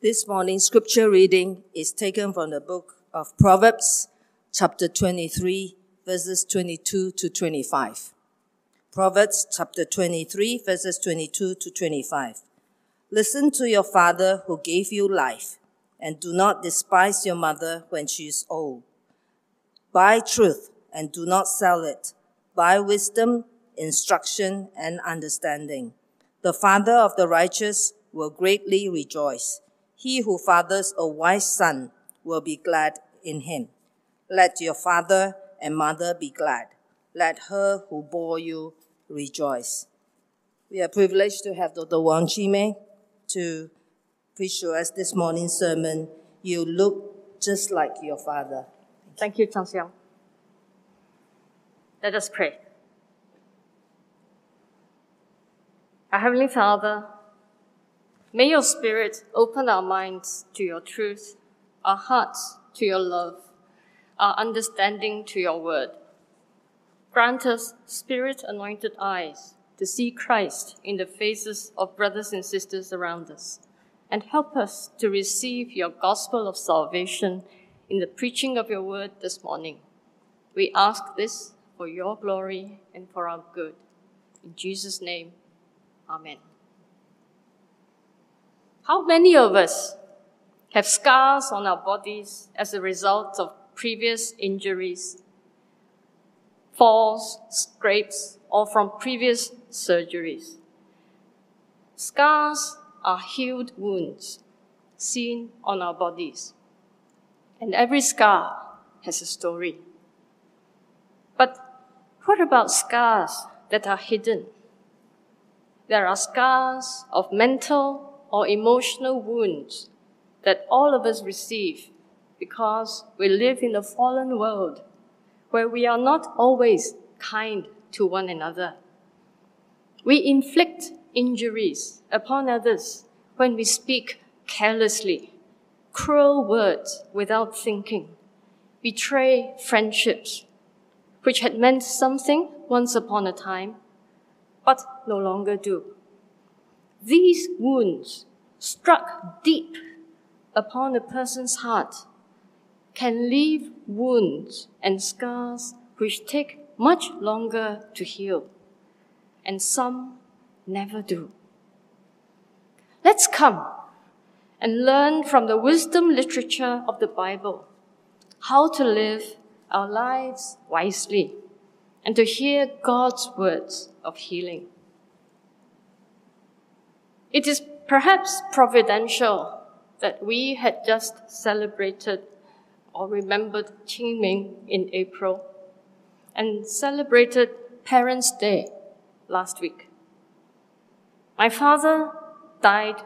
This morning's scripture reading is taken from the book of Proverbs, chapter 23, verses 22 to 25. Proverbs chapter 23, verses 22 to 25. Listen to your father who gave you life, and do not despise your mother when she is old. Buy truth and do not sell it. Buy wisdom, instruction, and understanding. The father of the righteous will greatly rejoice. He who fathers a wise son will be glad in him. Let your father and mother be glad. Let her who bore you rejoice. We are privileged to have Dr. Wang Chime to preach to us this morning's sermon. You look just like your father. Thank you, Chang Xiang. Let us pray. Our Heavenly Father, may your Spirit open our minds to your truth, our hearts to your love, our understanding to your word. Grant us spirit anointed eyes to see Christ in the faces of brothers and sisters around us, and help us to receive your gospel of salvation in the preaching of your word this morning. We ask this for your glory and for our good. In Jesus' name, Amen. How many of us have scars on our bodies as a result of previous injuries falls, scrapes, or from previous surgeries. Scars are healed wounds seen on our bodies, and every scar has a story. But what about scars that are hidden? There are scars of mental or emotional wounds that all of us receive because we live in a fallen world where we are not always kind to one another. We inflict injuries upon others when we speak carelessly, cruel words without thinking, betray friendships, which had meant something once upon a time, but no longer do. These wounds struck deep upon a person's heart can leave wounds and scars which take much longer to heal, and some never do. Let's come and learn from the wisdom literature of the Bible how to live our lives wisely and to hear God's words of healing. It is perhaps providential that we had just celebrated or remembered Qingming in April and celebrated Parents' Day last week. My father died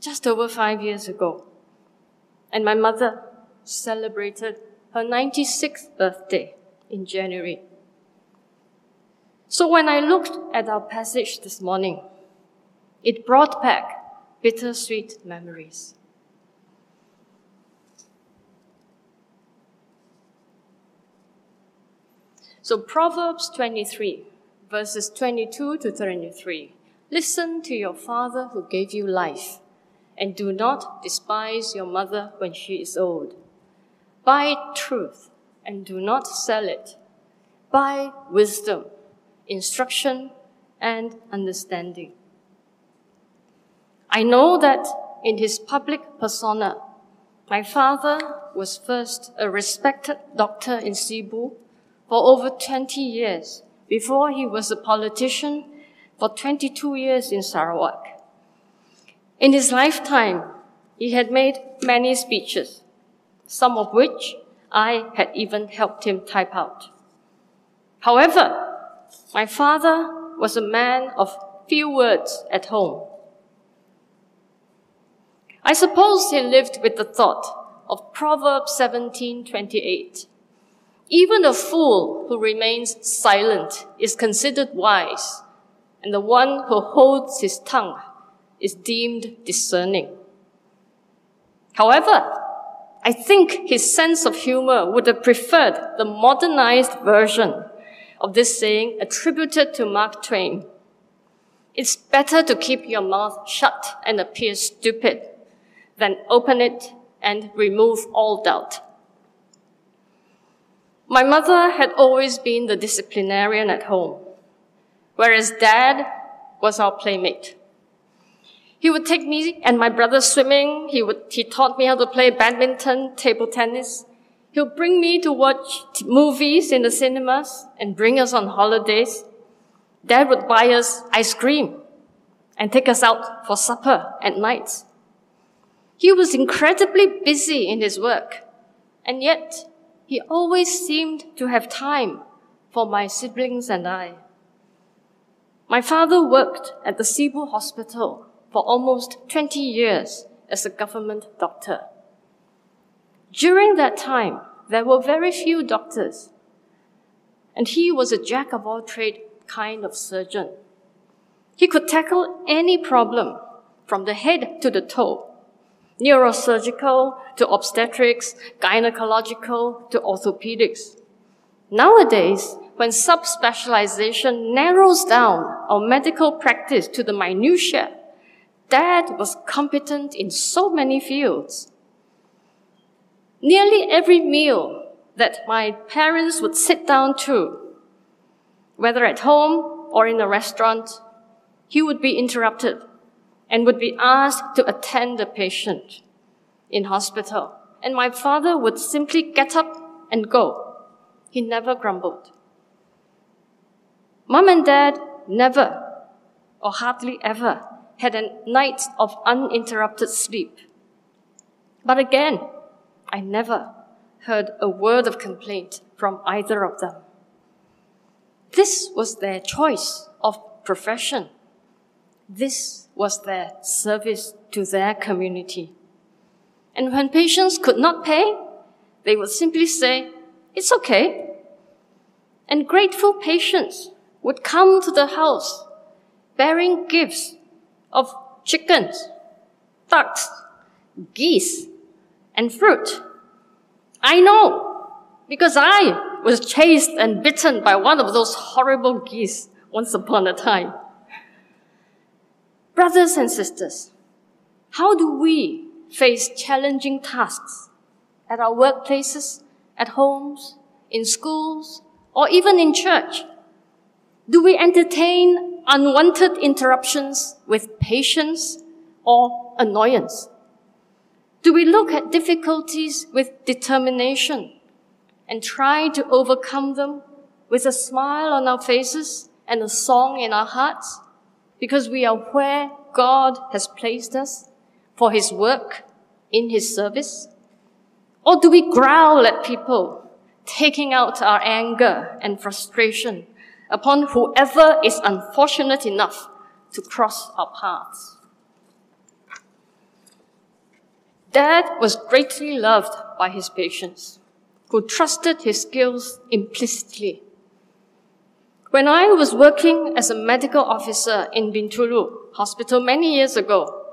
just over five years ago, and my mother celebrated her 96th birthday in January. So when I looked at our passage this morning, it brought back bittersweet memories. So Proverbs 23, verses 22 to 33. Listen to your father who gave you life, and do not despise your mother when she is old. Buy truth and do not sell it. Buy wisdom, instruction, and understanding. I know that in his public persona, my father was first a respected doctor in Sibu for over 20 years before he was a politician for 22 years in Sarawak. In his lifetime, he had made many speeches, some of which I had even helped him type out. However, my father was a man of few words at home. I suppose he lived with the thought of Proverbs 17:28 even a fool who remains silent is considered wise, and the one who holds his tongue is deemed discerning. However, I think his sense of humor would have preferred the modernized version of this saying attributed to Mark Twain. It's better to keep your mouth shut and appear stupid then open it and remove all doubt. My mother had always been the disciplinarian at home, whereas dad was our playmate. He would take me and my brother swimming. He would, he taught me how to play badminton, table tennis. He'll bring me to watch t- movies in the cinemas and bring us on holidays. Dad would buy us ice cream and take us out for supper at night. He was incredibly busy in his work, and yet he always seemed to have time for my siblings and I. My father worked at the Sibu Hospital for almost 20 years as a government doctor. During that time, there were very few doctors, and he was a jack of all trade kind of surgeon. He could tackle any problem from the head to the toe neurosurgical to obstetrics, gynecological to orthopedics. Nowadays, when subspecialization narrows down our medical practice to the minutiae, Dad was competent in so many fields. Nearly every meal that my parents would sit down to, whether at home or in a restaurant, he would be interrupted and would be asked to attend the patient in hospital. And my father would simply get up and go. He never grumbled. Mom and dad never, or hardly ever, had a night of uninterrupted sleep. But again, I never heard a word of complaint from either of them. This was their choice of profession. This was their service to their community. And when patients could not pay, they would simply say, it's okay. And grateful patients would come to the house bearing gifts of chickens, ducks, geese, and fruit. I know because I was chased and bitten by one of those horrible geese once upon a time. Brothers and sisters, how do we face challenging tasks at our workplaces, at homes, in schools, or even in church? Do we entertain unwanted interruptions with patience or annoyance? Do we look at difficulties with determination and try to overcome them with a smile on our faces and a song in our hearts? Because we are where God has placed us for His work in His service? Or do we growl at people, taking out our anger and frustration upon whoever is unfortunate enough to cross our paths? Dad was greatly loved by his patients, who trusted his skills implicitly when I was working as a medical officer in Bintulu Hospital many years ago,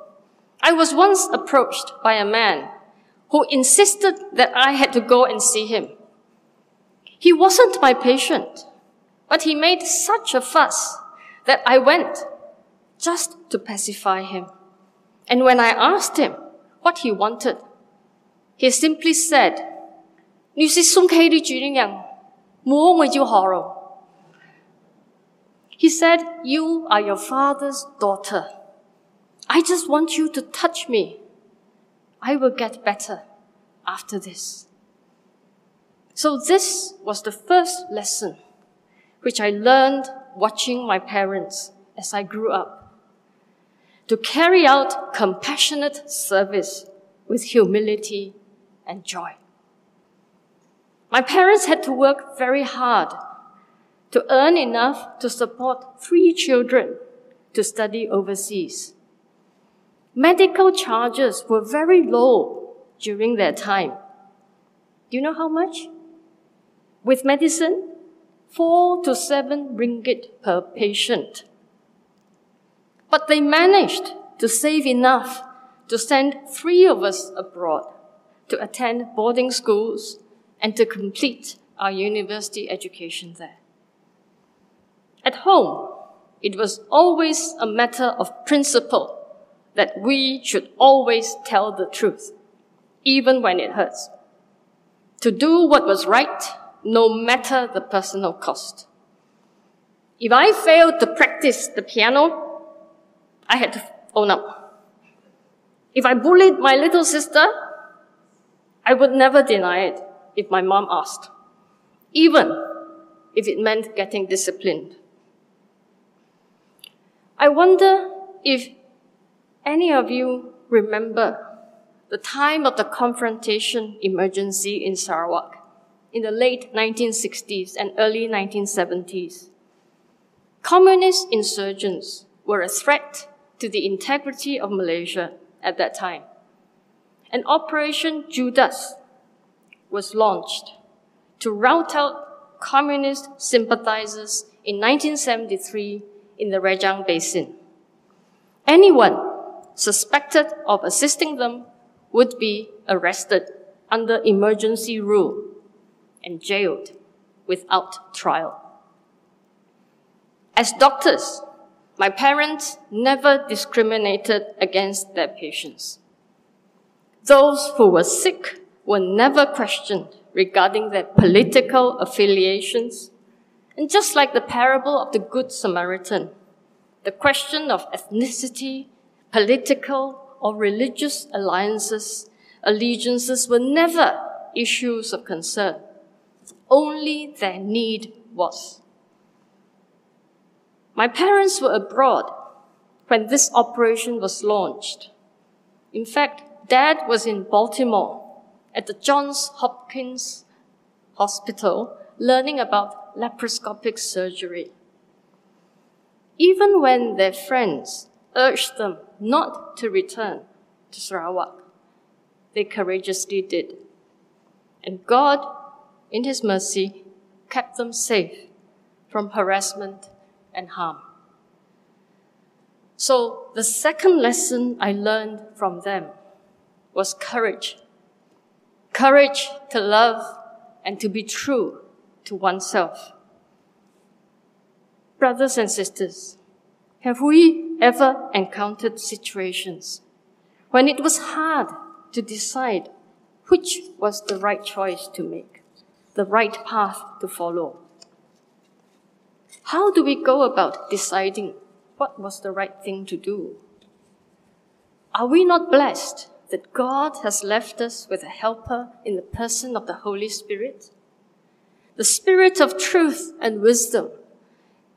I was once approached by a man who insisted that I had to go and see him. He wasn't my patient, but he made such a fuss that I went just to pacify him. And when I asked him what he wanted, he simply said, 你是送佢啲主人，冇我要何咯。 He said, You are your father's daughter. I just want you to touch me. I will get better after this. So, this was the first lesson which I learned watching my parents as I grew up. To carry out compassionate service with humility and joy. My parents had to work very hard to earn enough to support three children to study overseas. Medical charges were very low during that time. Do you know how much? With medicine, four to seven ringgit per patient. But they managed to save enough to send three of us abroad to attend boarding schools and to complete our university education there. At home, it was always a matter of principle that we should always tell the truth, even when it hurts. To do what was right, no matter the personal cost. If I failed to practice the piano, I had to own up. If I bullied my little sister, I would never deny it if my mom asked, even if it meant getting disciplined. I wonder if any of you remember the time of the confrontation emergency in Sarawak in the late 1960s and early 1970s. Communist insurgents were a threat to the integrity of Malaysia at that time. An Operation Judas was launched to rout out communist sympathizers in 1973 in the Rejang Basin. Anyone suspected of assisting them would be arrested under emergency rule and jailed without trial. As doctors, my parents never discriminated against their patients. Those who were sick were never questioned regarding their political affiliations. And just like the parable of the Good Samaritan, the question of ethnicity, political, or religious alliances, allegiances were never issues of concern. Only their need was. My parents were abroad when this operation was launched. In fact, Dad was in Baltimore at the Johns Hopkins Hospital learning about laparoscopic surgery. Even when their friends urged them not to return to Sarawak, they courageously did. And God, in His mercy, kept them safe from harassment and harm. So the second lesson I learned from them was courage. Courage to love and to be true to oneself. Brothers and sisters, have we ever encountered situations when it was hard to decide which was the right choice to make, the right path to follow? How do we go about deciding what was the right thing to do? Are we not blessed that God has left us with a helper in the person of the Holy Spirit? The Spirit of truth and wisdom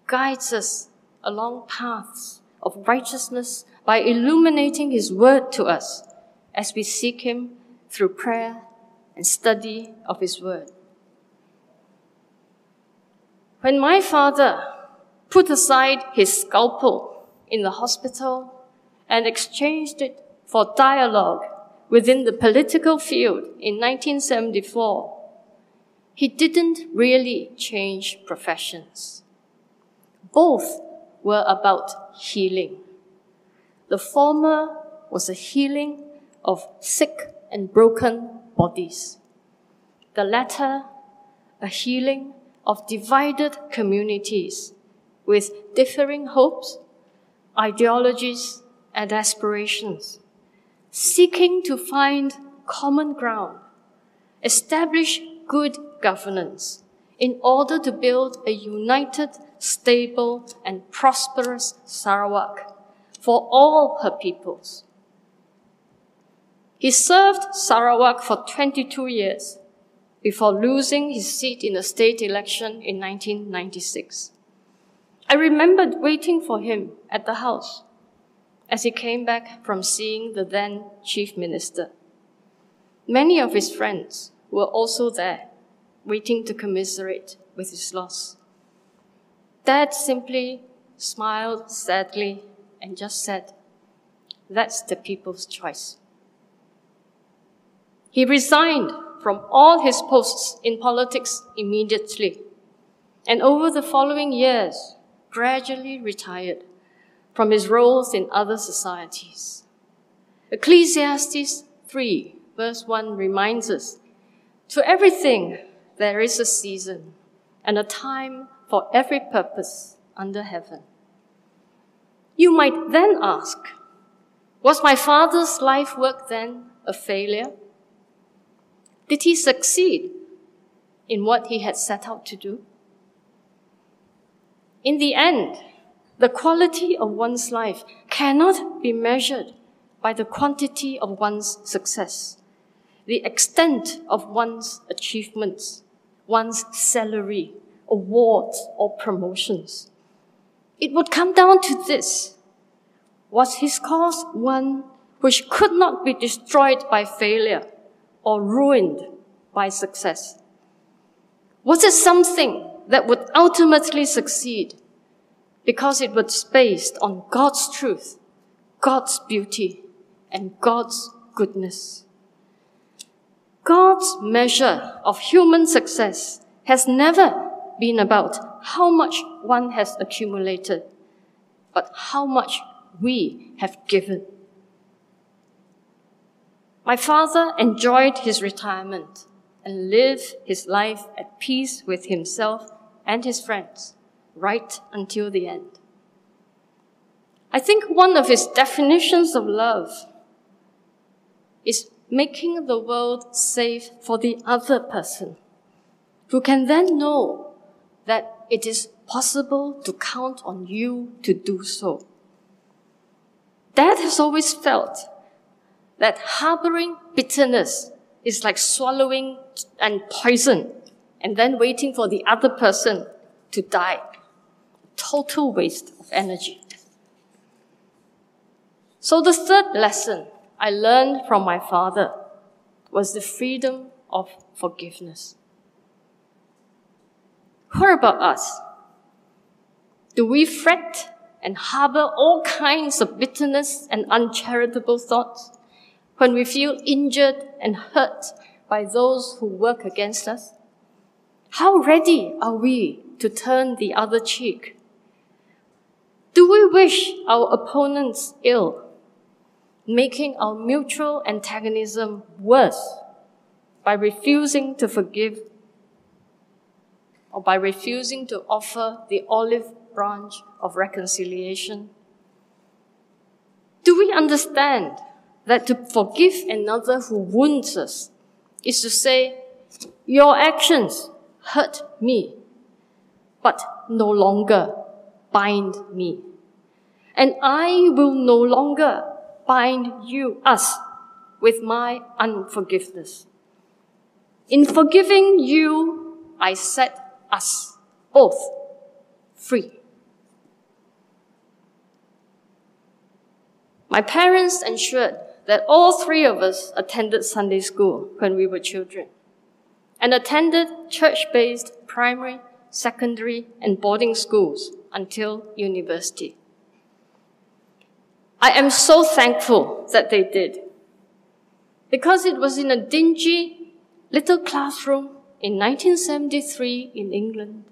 guides us along paths of righteousness by illuminating His word to us as we seek Him through prayer and study of His word. When my father put aside his scalpel in the hospital and exchanged it for dialogue within the political field in 1974, he didn't really change professions. Both were about healing. The former was a healing of sick and broken bodies. The latter, a healing of divided communities with differing hopes, ideologies, and aspirations, seeking to find common ground, establish good governance in order to build a united, stable, and prosperous Sarawak for all her peoples. He served Sarawak for 22 years before losing his seat in the state election in 1996. I remembered waiting for him at the house as he came back from seeing the then chief minister. Many of his friends were also there, waiting to commiserate with his loss. Dad simply smiled sadly and just said, That's the people's choice. He resigned from all his posts in politics immediately, and over the following years, gradually retired from his roles in other societies. Ecclesiastes 3, verse 1 reminds us To everything there is a season and a time for every purpose under heaven. You might then ask, Was my father's life work then a failure? Did he succeed in what he had set out to do? In the end, the quality of one's life cannot be measured by the quantity of one's success, the extent of one's achievements, one's salary, awards, or promotions. It would come down to this. Was his cause one which could not be destroyed by failure or ruined by success? Was it something that would ultimately succeed because it was based on God's truth, God's beauty, and God's goodness? God's measure of human success has never been about how much one has accumulated, but how much we have given. My father enjoyed his retirement and lived his life at peace with himself and his friends right until the end. I think one of his definitions of love is making the world safe for the other person, who can then know that it is possible to count on you to do so. Dad has always felt that harboring bitterness is like swallowing and poison and then waiting for the other person to die. Total waste of energy. So the third lesson I learned from my father was the freedom of forgiveness. What about us? Do we fret and harbor all kinds of bitterness and uncharitable thoughts when we feel injured and hurt by those who work against us? How ready are we to turn the other cheek? Do we wish our opponents ill, making our mutual antagonism worse by refusing to forgive or by refusing to offer the olive branch of reconciliation? Do we understand that to forgive another who wounds us is to say, Your actions hurt me, but no longer bind me. And I will no longer bind you, us, with my unforgiveness. In forgiving you, I set us both free. My parents ensured that all three of us attended Sunday school when we were children and attended church based primary, secondary, and boarding schools until university. I am so thankful that they did because it was in a dingy little classroom in 1973 in England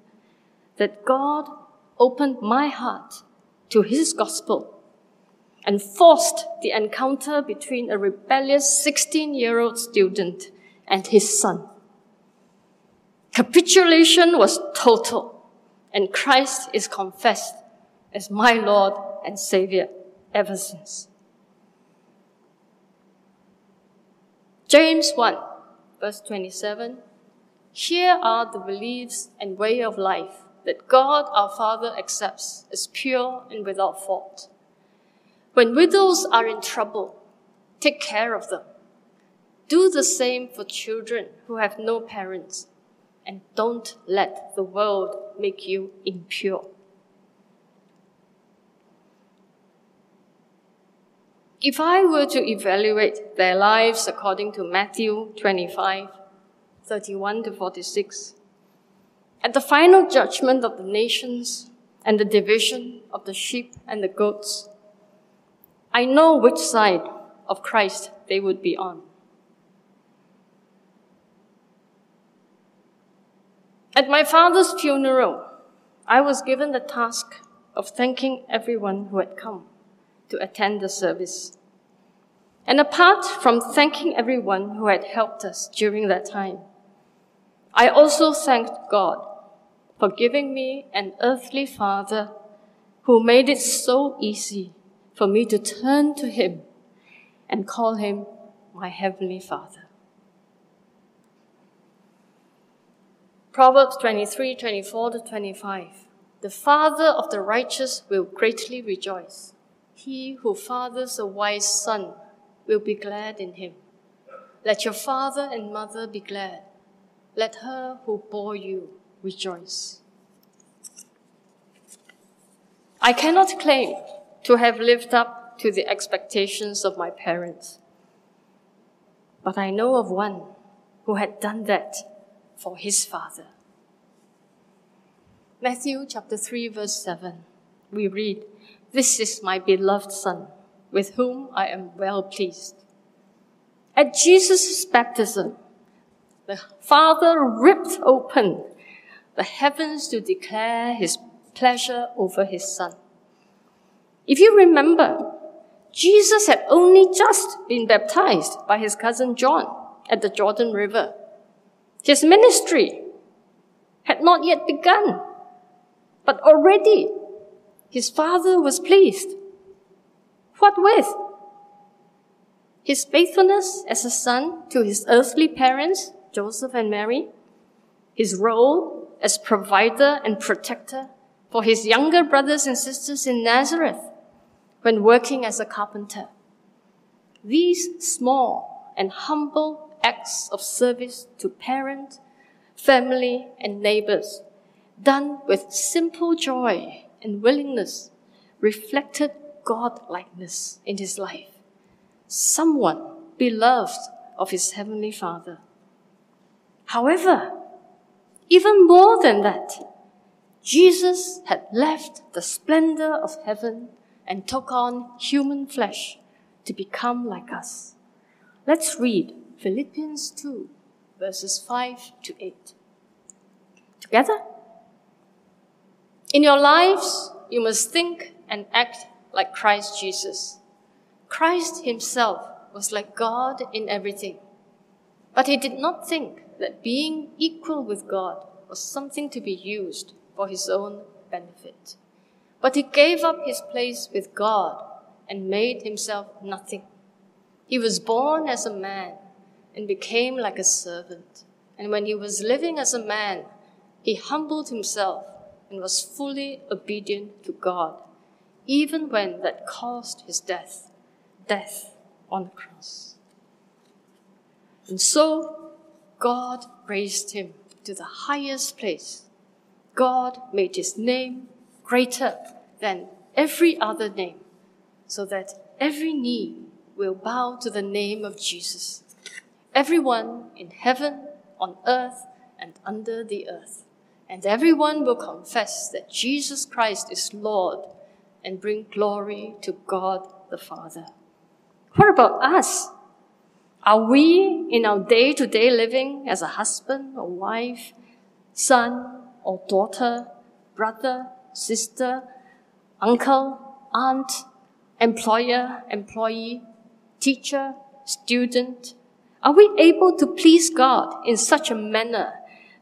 that God opened my heart to His gospel and forced the encounter between a rebellious 16 year old student and his son. Capitulation was total, and Christ is confessed as my Lord and Savior ever since. James 1, verse 27 Here are the beliefs and way of life that God our Father accepts as pure and without fault. When widows are in trouble, take care of them. Do the same for children who have no parents, and don't let the world make you impure. If I were to evaluate their lives according to Matthew 25, 31 to 46, at the final judgment of the nations and the division of the sheep and the goats, I know which side of Christ they would be on. At my father's funeral, I was given the task of thanking everyone who had come to attend the service. And apart from thanking everyone who had helped us during that time, I also thanked God for giving me an earthly father who made it so easy for me to turn to Him and call him my heavenly Father. Proverbs 23 24 to 25. The father of the righteous will greatly rejoice. He who fathers a wise son will be glad in him. Let your father and mother be glad. Let her who bore you rejoice. I cannot claim to have lived up to the expectations of my parents, but I know of one who had done that for his father. Matthew chapter 3, verse 7, we read, This is my beloved Son, with whom I am well pleased. At Jesus' baptism, the Father ripped open the heavens to declare his pleasure over his Son. If you remember, Jesus had only just been baptized by his cousin John at the Jordan River. His ministry had not yet begun, but already his father was pleased. What with? His faithfulness as a son to his earthly parents, Joseph and Mary, his role as provider and protector for his younger brothers and sisters in Nazareth when working as a carpenter. These small and humble acts of service to parent, family, and neighbors, done with simple joy and willingness, reflected God-likeness in his life. Someone beloved of his heavenly Father. However, even more than that, Jesus had left the splendor of heaven and took on human flesh to become like us. Let's read Philippians 2, verses 5 to 8. Together? In your lives, you must think and act like Christ Jesus. Christ himself was like God in everything, but he did not think that being equal with God was something to be used for his own benefit. But he gave up his place with God and made himself nothing. He was born as a man and became like a servant. And when he was living as a man, he humbled himself and was fully obedient to God, even when that caused his death, death on the cross. And so God raised him to the highest place. God made his name greater than every other name, so that every knee will bow to the name of Jesus everyone in heaven, on earth, and under the earth. And everyone will confess that Jesus Christ is Lord and bring glory to God the Father. What about us? Are we in our day to day living as a husband or wife, son or daughter, brother, sister, uncle, aunt, employer, employee, teacher, student, are we able to please God in such a manner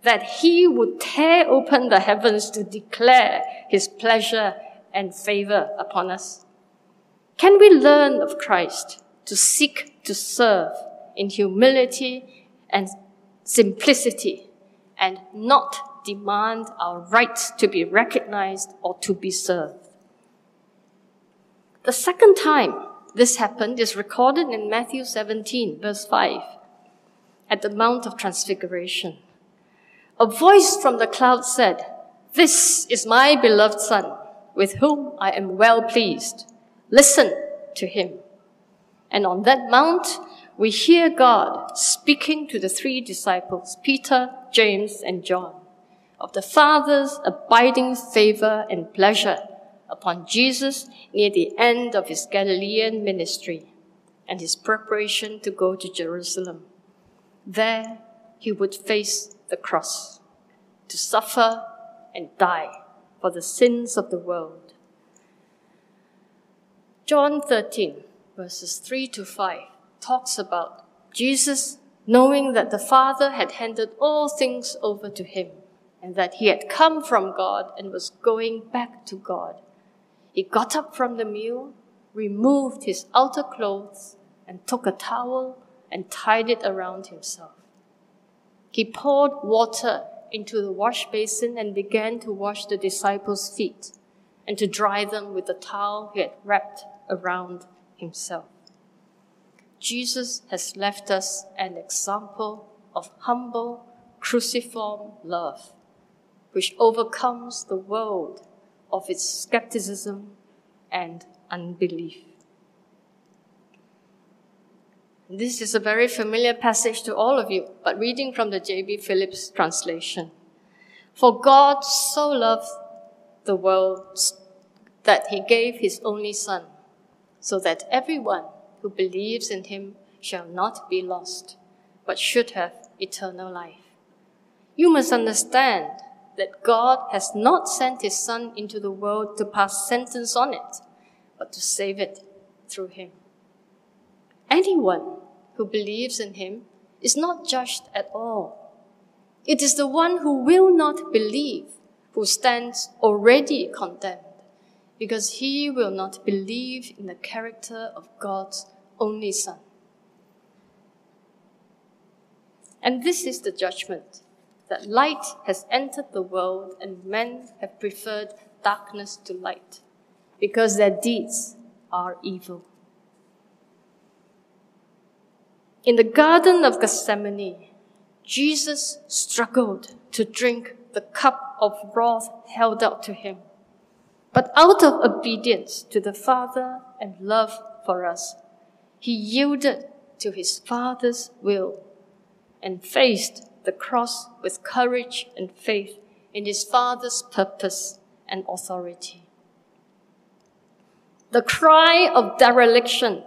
that He would tear open the heavens to declare His pleasure and favor upon us? Can we learn of Christ to seek to serve in humility and simplicity and not demand our rights to be recognized or to be served? The second time this happened is recorded in Matthew 17, verse 5, at the Mount of Transfiguration. A voice from the cloud said, This is my beloved Son, with whom I am well pleased. Listen to him. And on that mount, we hear God speaking to the three disciples, Peter, James, and John, of the Father's abiding favor and pleasure upon Jesus near the end of his Galilean ministry and his preparation to go to Jerusalem. There he would face the cross to suffer and die for the sins of the world. John 13, verses 3 to 5, talks about Jesus knowing that the Father had handed all things over to him and that he had come from God and was going back to God. He got up from the meal, removed his outer clothes, and took a towel and tied it around himself. He poured water into the wash basin and began to wash the disciples' feet and to dry them with the towel he had wrapped around himself. Jesus has left us an example of humble, cruciform love, which overcomes the world of its skepticism and unbelief. This is a very familiar passage to all of you, but reading from the J.B. Phillips translation. For God so loved the world that he gave his only Son, so that everyone who believes in him shall not be lost, but should have eternal life. You must understand that God has not sent his Son into the world to pass sentence on it, but to save it through him. Anyone who believes in him is not judged at all. It is the one who will not believe who stands already condemned, because he will not believe in the character of God's only Son. And this is the judgment that light has entered the world and men have preferred darkness to light because their deeds are evil. In the Garden of Gethsemane, Jesus struggled to drink the cup of wrath held out to him. But out of obedience to the Father and love for us, he yielded to his Father's will and faced the cross with courage and faith in his Father's purpose and authority. The cry of dereliction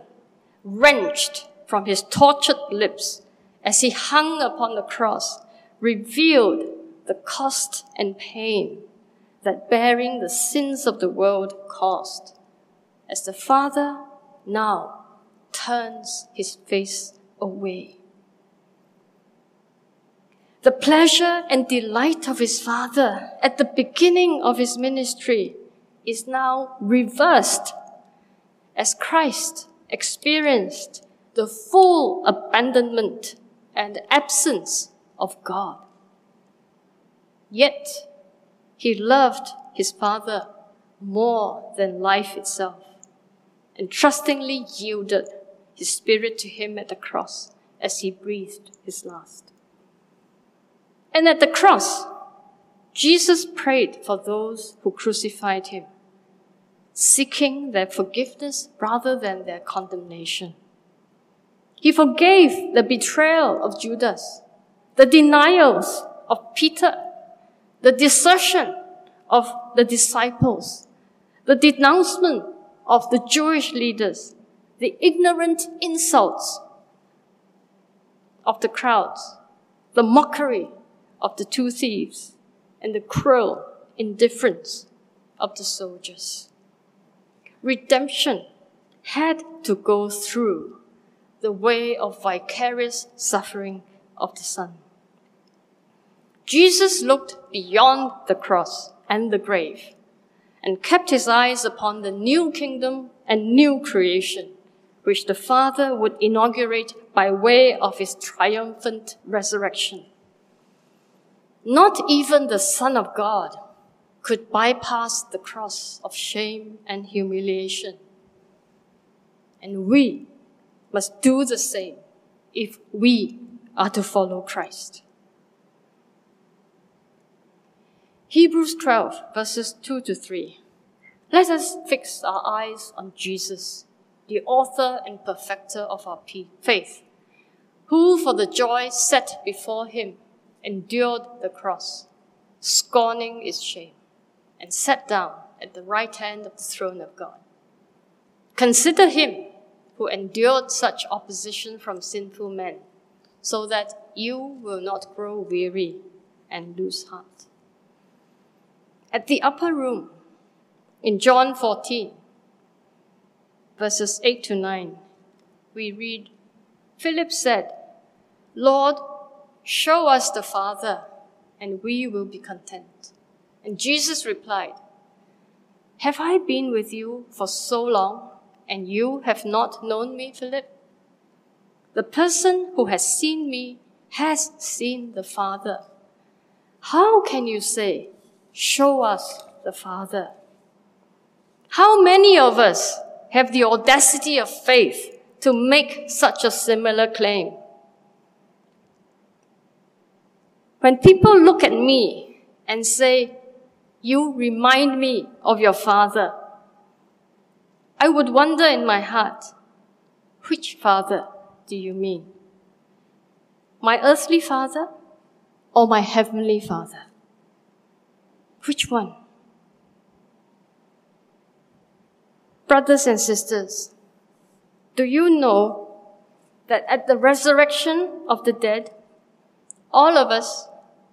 wrenched from his tortured lips as he hung upon the cross revealed the cost and pain that bearing the sins of the world caused, as the Father now turns his face away. The pleasure and delight of his Father at the beginning of his ministry is now reversed as Christ experienced the full abandonment and absence of God. Yet, he loved his Father more than life itself and trustingly yielded his spirit to him at the cross as he breathed his last. And at the cross, Jesus prayed for those who crucified him, seeking their forgiveness rather than their condemnation. He forgave the betrayal of Judas, the denials of Peter, the desertion of the disciples, the denouncement of the Jewish leaders, the ignorant insults of the crowds, the mockery of the two thieves, and the cruel indifference of the soldiers. Redemption had to go through the way of vicarious suffering of the Son. Jesus looked beyond the cross and the grave and kept his eyes upon the new kingdom and new creation, which the Father would inaugurate by way of his triumphant resurrection. Not even the Son of God could bypass the cross of shame and humiliation. And we must do the same if we are to follow Christ. Hebrews 12, verses 2 to 3. Let us fix our eyes on Jesus, the author and perfecter of our faith, who for the joy set before him endured the cross, scorning its shame, and sat down at the right hand of the throne of God. Consider him who endured such opposition from sinful men, so that you will not grow weary and lose heart. At the upper room, in John 14, verses 8 to 9, we read, Philip said, Lord, show us the Father, and we will be content. And Jesus replied, Have I been with you for so long? And you have not known me, Philip? The person who has seen me has seen the Father. How can you say, Show us the Father? How many of us have the audacity of faith to make such a similar claim? When people look at me and say, You remind me of your Father, I would wonder in my heart, which Father do you mean? My earthly Father or my heavenly Father? Which one? Brothers and sisters, do you know that at the resurrection of the dead, all of us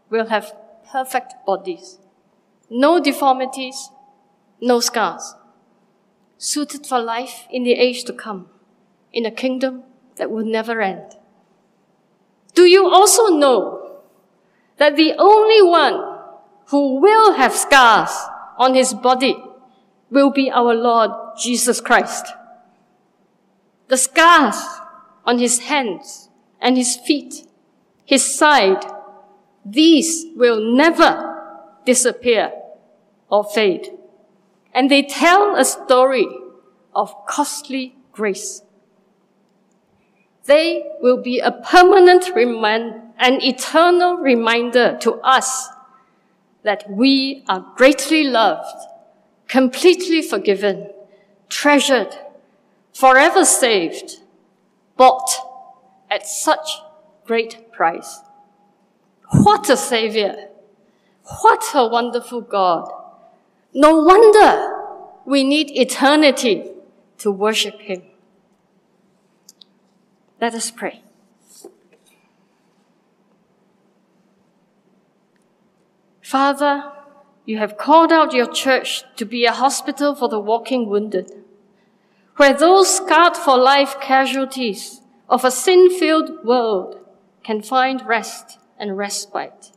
will have perfect bodies, no deformities, no scars, suited for life in the age to come, in a kingdom that will never end. Do you also know that the only one who will have scars on his body will be our Lord Jesus Christ? The scars on his hands and his feet, his side, these will never disappear or fade. And they tell a story of costly grace. They will be a permanent remind, an eternal reminder to us that we are greatly loved, completely forgiven, treasured, forever saved, bought at such great price. What a savior! What a wonderful God! No wonder we need eternity to worship him. Let us pray. Father, you have called out your church to be a hospital for the walking wounded, where those scarred for life casualties of a sin filled world can find rest and respite.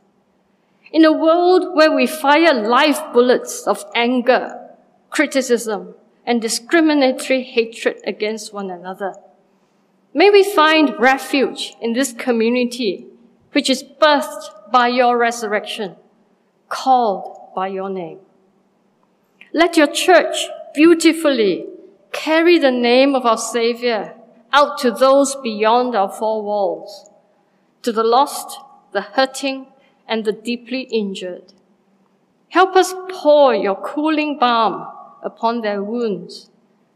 In a world where we fire live bullets of anger, criticism, and discriminatory hatred against one another, may we find refuge in this community which is birthed by your resurrection, called by your name. Let your church beautifully carry the name of our Savior out to those beyond our four walls, to the lost, the hurting, and the deeply injured. Help us pour your cooling balm upon their wounds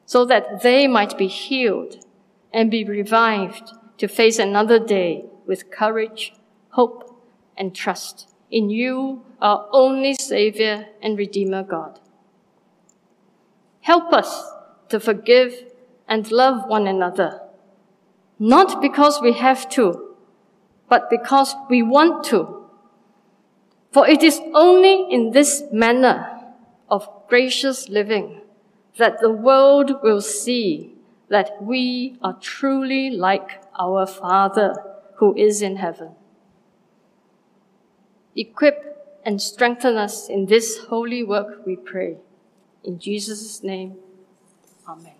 so that they might be healed and be revived to face another day with courage, hope, and trust in you, our only Savior and Redeemer God. Help us to forgive and love one another, not because we have to, but because we want to. For it is only in this manner of gracious living that the world will see that we are truly like our Father who is in heaven. Equip and strengthen us in this holy work, we pray. In Jesus' name, Amen.